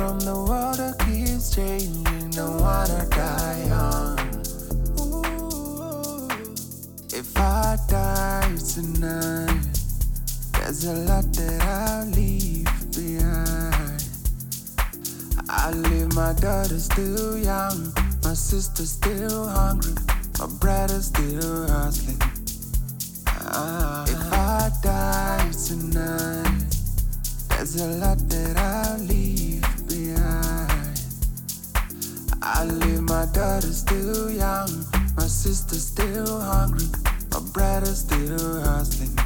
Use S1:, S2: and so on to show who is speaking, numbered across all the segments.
S1: from the world that keeps changing, the wanna die on. Ooh. If I die tonight, there's a lot that I'll leave behind. I leave my daughter still young, my sister still hungry, my brother still hustling. Ah. If I die tonight, there's a lot that I'll leave. I leave my daughter still young, my sister still hungry, my brother still hustling.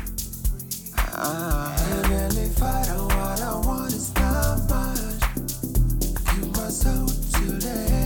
S1: Ah, and really fight on what I want is not much. I keep my soul to.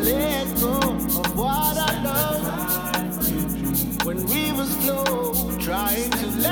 S2: let go of what I love. When we was close, trying to let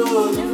S1: Oh.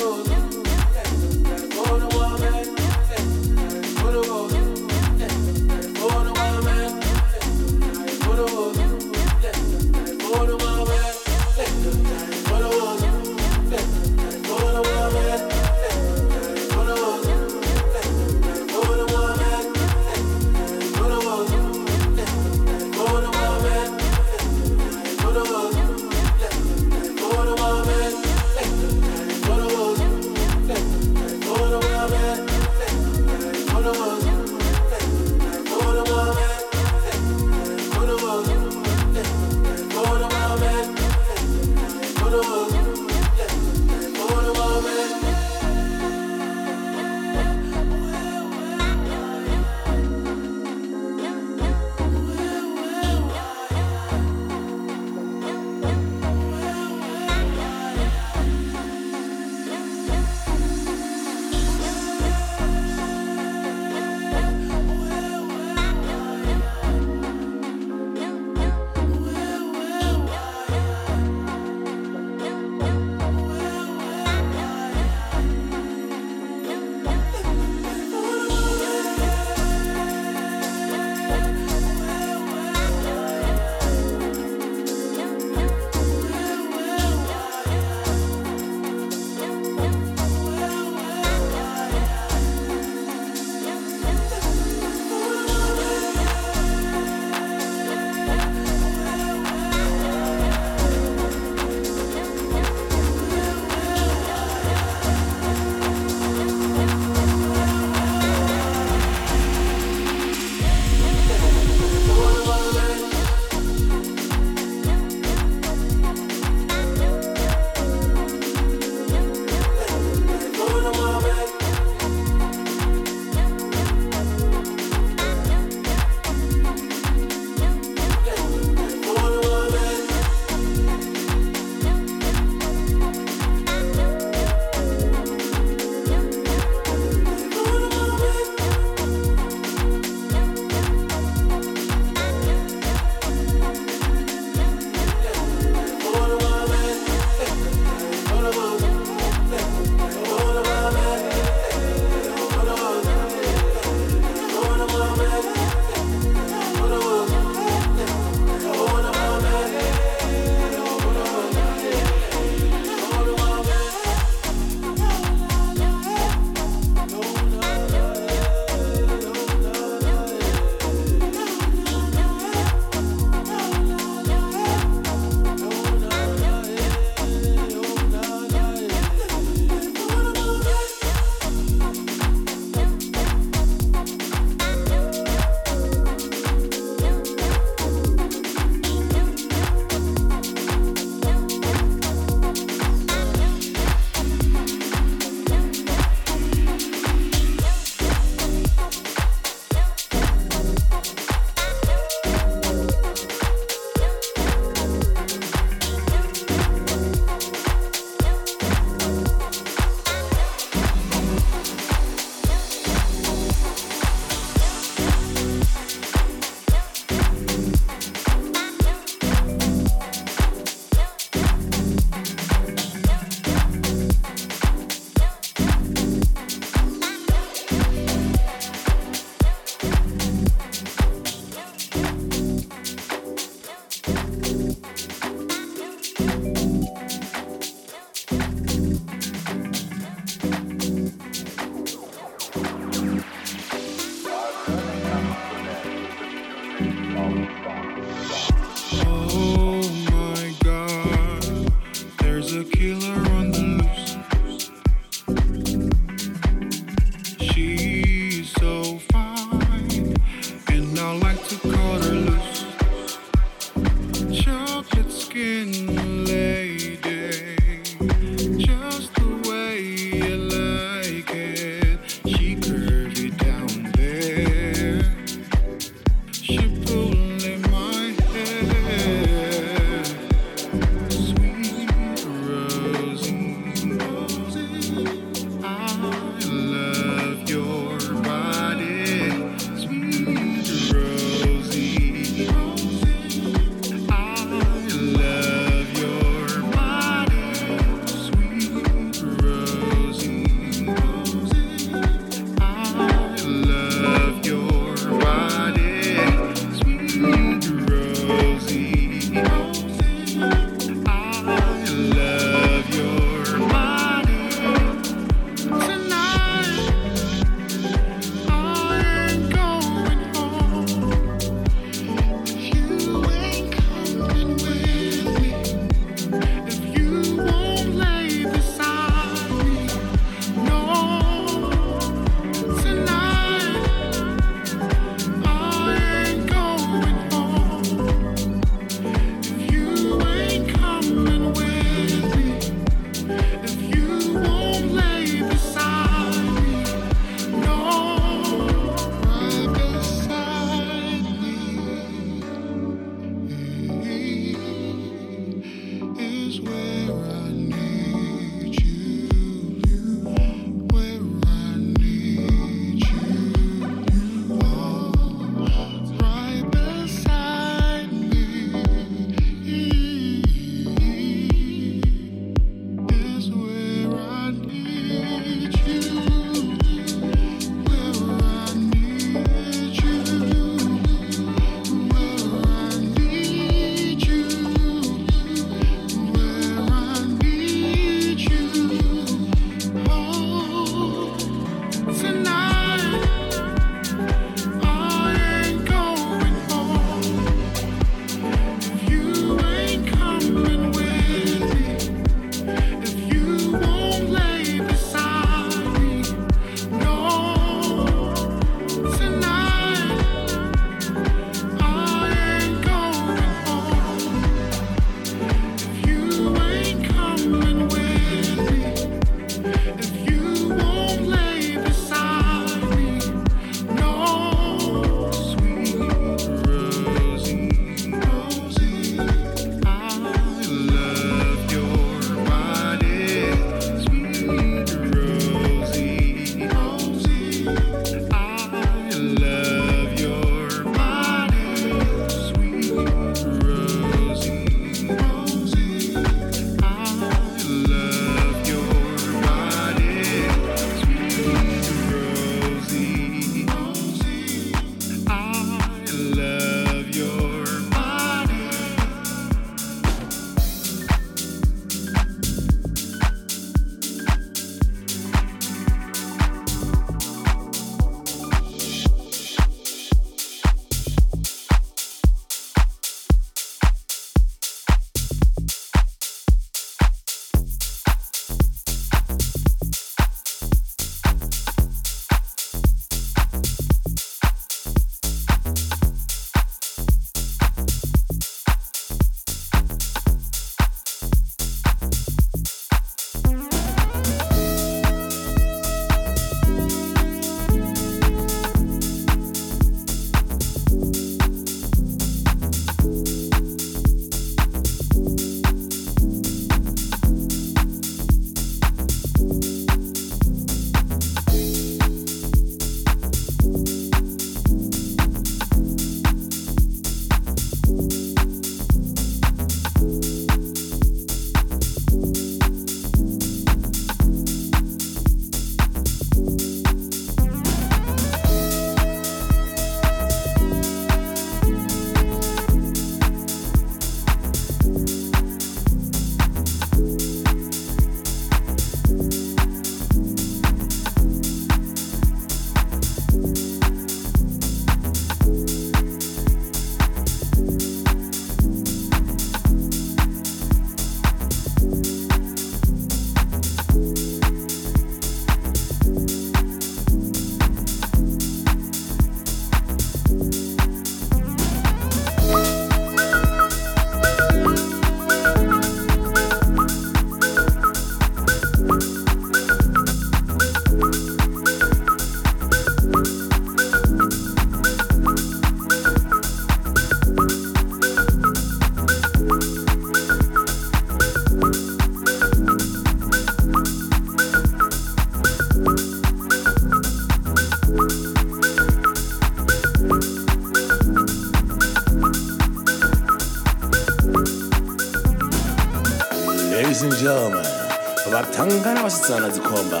S3: Vhasidzana dzikhomba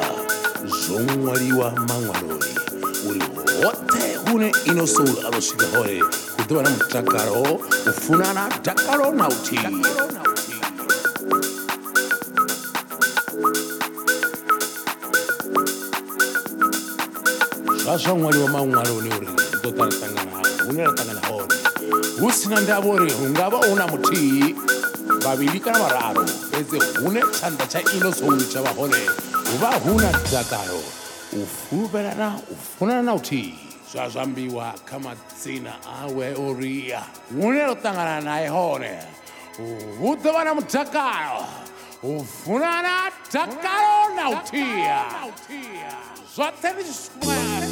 S3: zwo ṅwaliwa maṅwaloni uri hoṱhe hune ino soul a ḓo swika hone hu ḓo vha na mutakalo u funana dakalo na uthihi zwa zwa ṅwaliwa maṅwaloni uri ri ḓo ri ṱangana hune ra ṱangana hone. Hu sina ndavha uri hu nga vha hu na muthihi vhavhili kana vhararu fhedzi hune tshanḓa tsha ino soul tsha vha hone hu vha hu na dakalo u fulufhelana u funana na uthihi zwa zwambiwa kha madzina awe uri hune ro ṱangana naye hone. Hu ḓo vha na mutakalo u funana dakalo na uthiya zwoṱhe ndi tshisumaya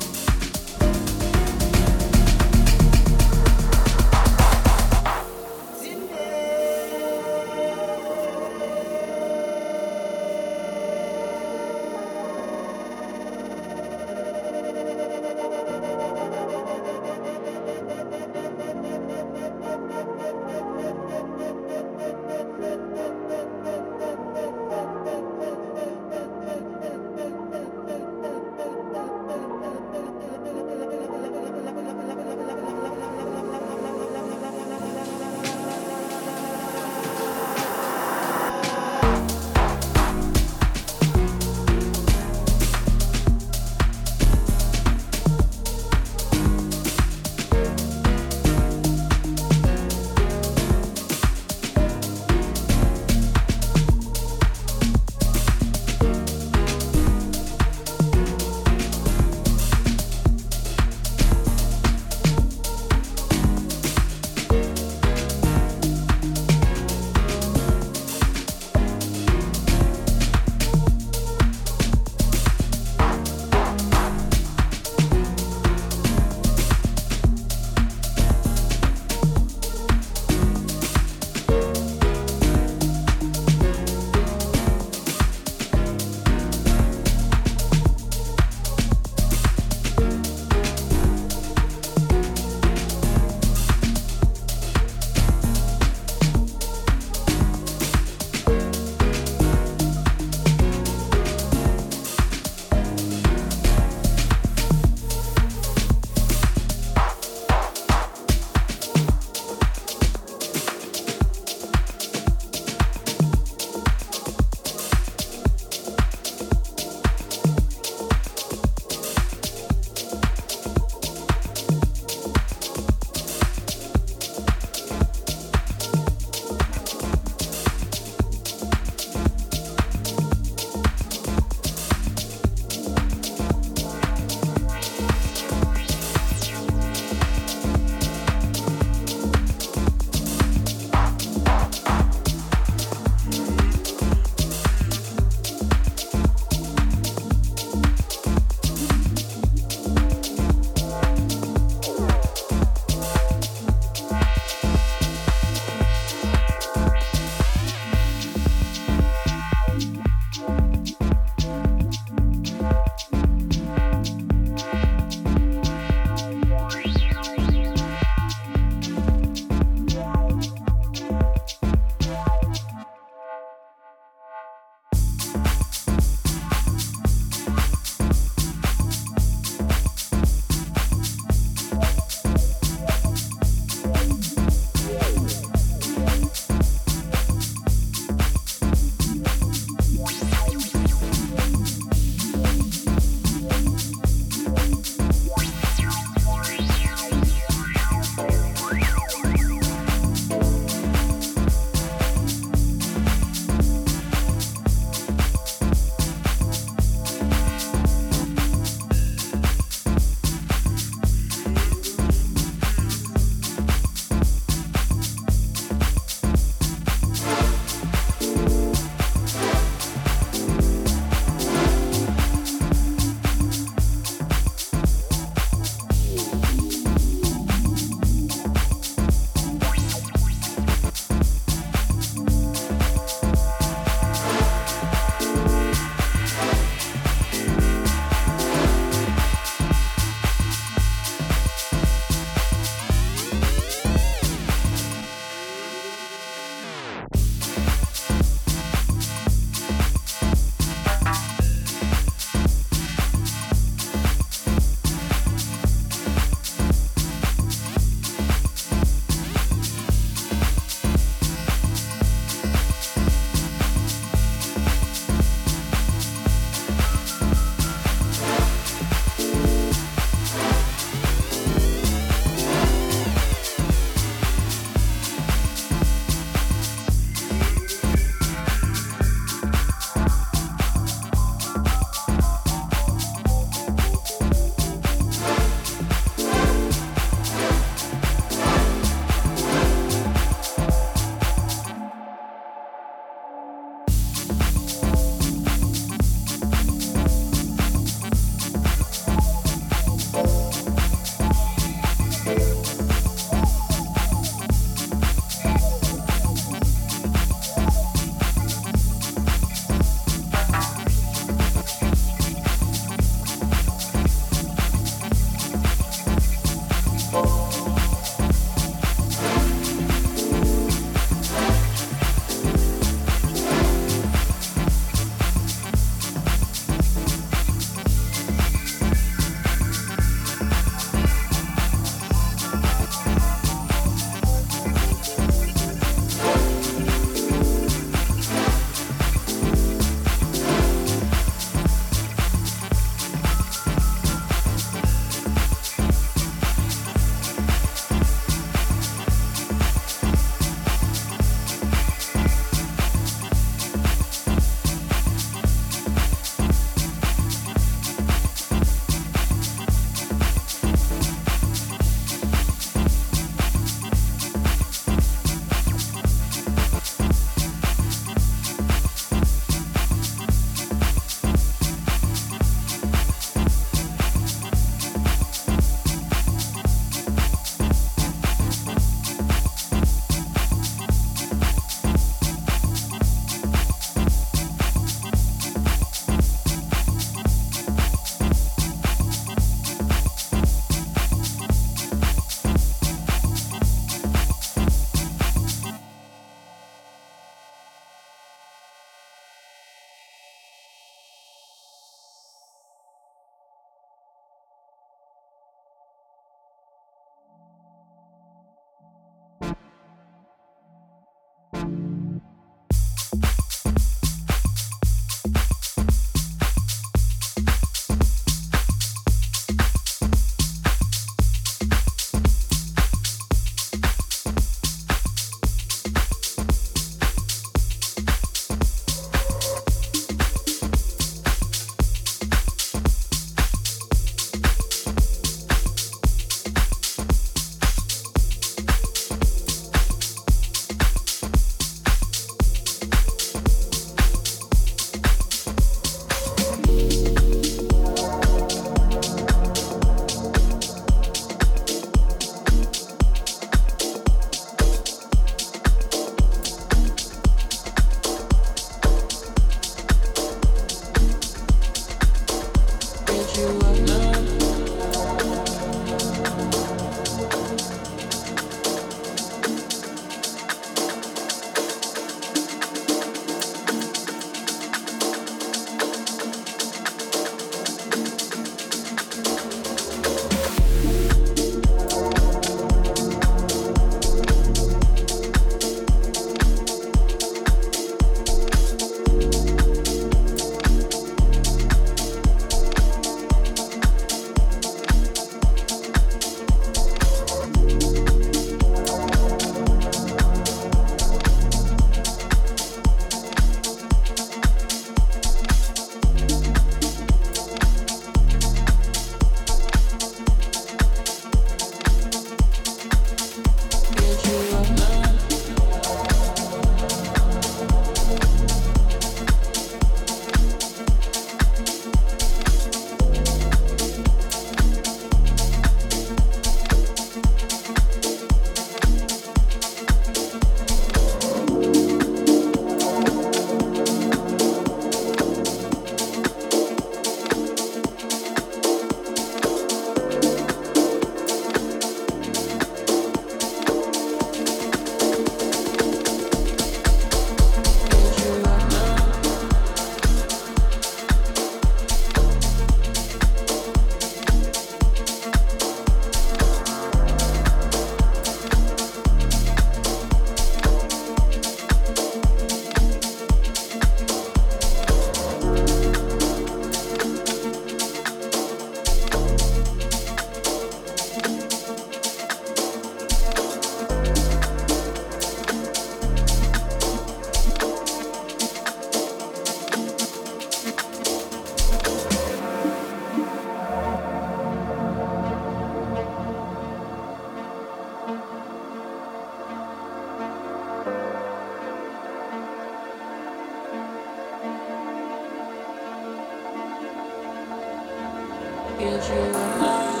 S2: Get you out.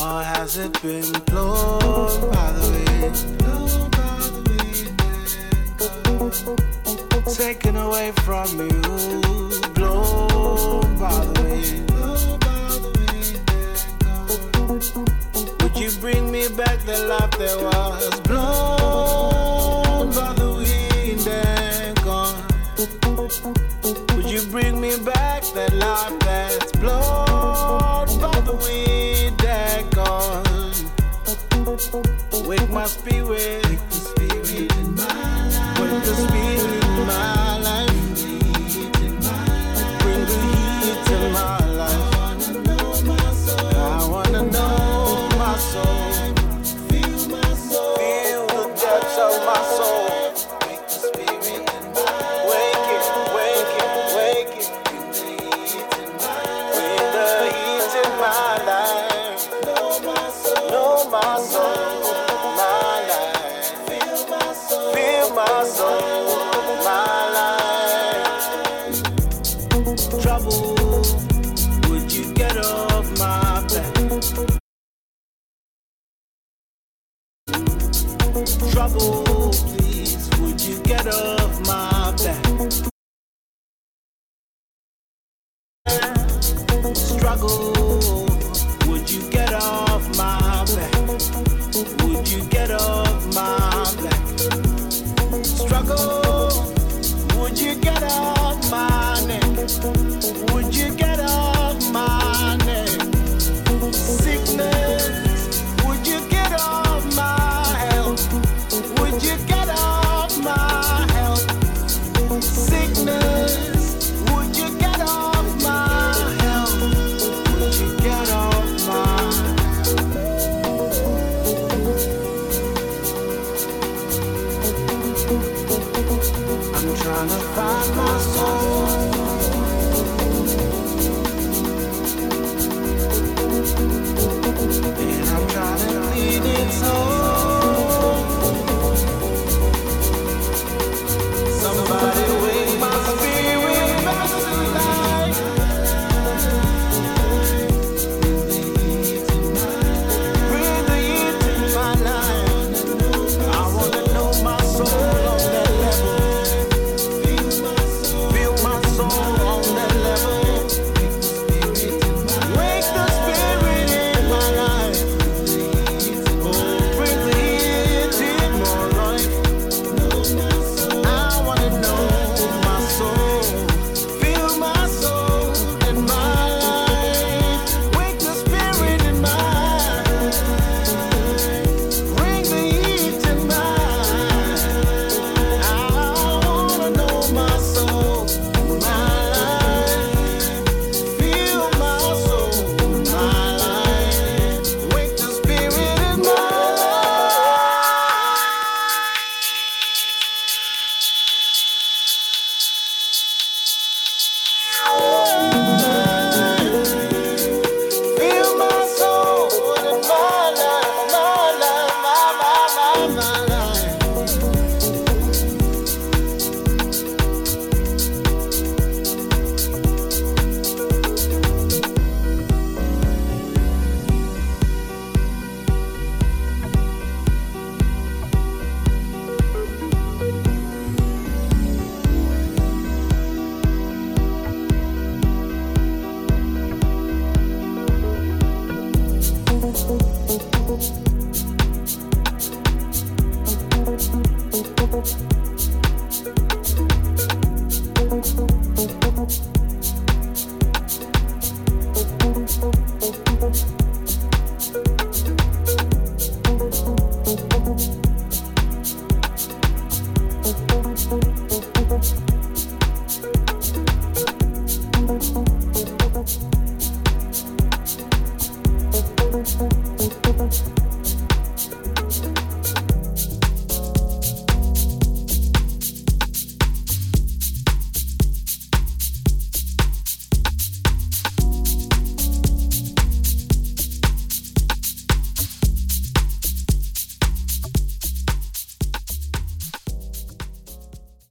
S2: Or has it been blown by the wind? Blown by the wind Taken away from you. Blown by the wind. Blown by the wind Would you bring me back the life there was?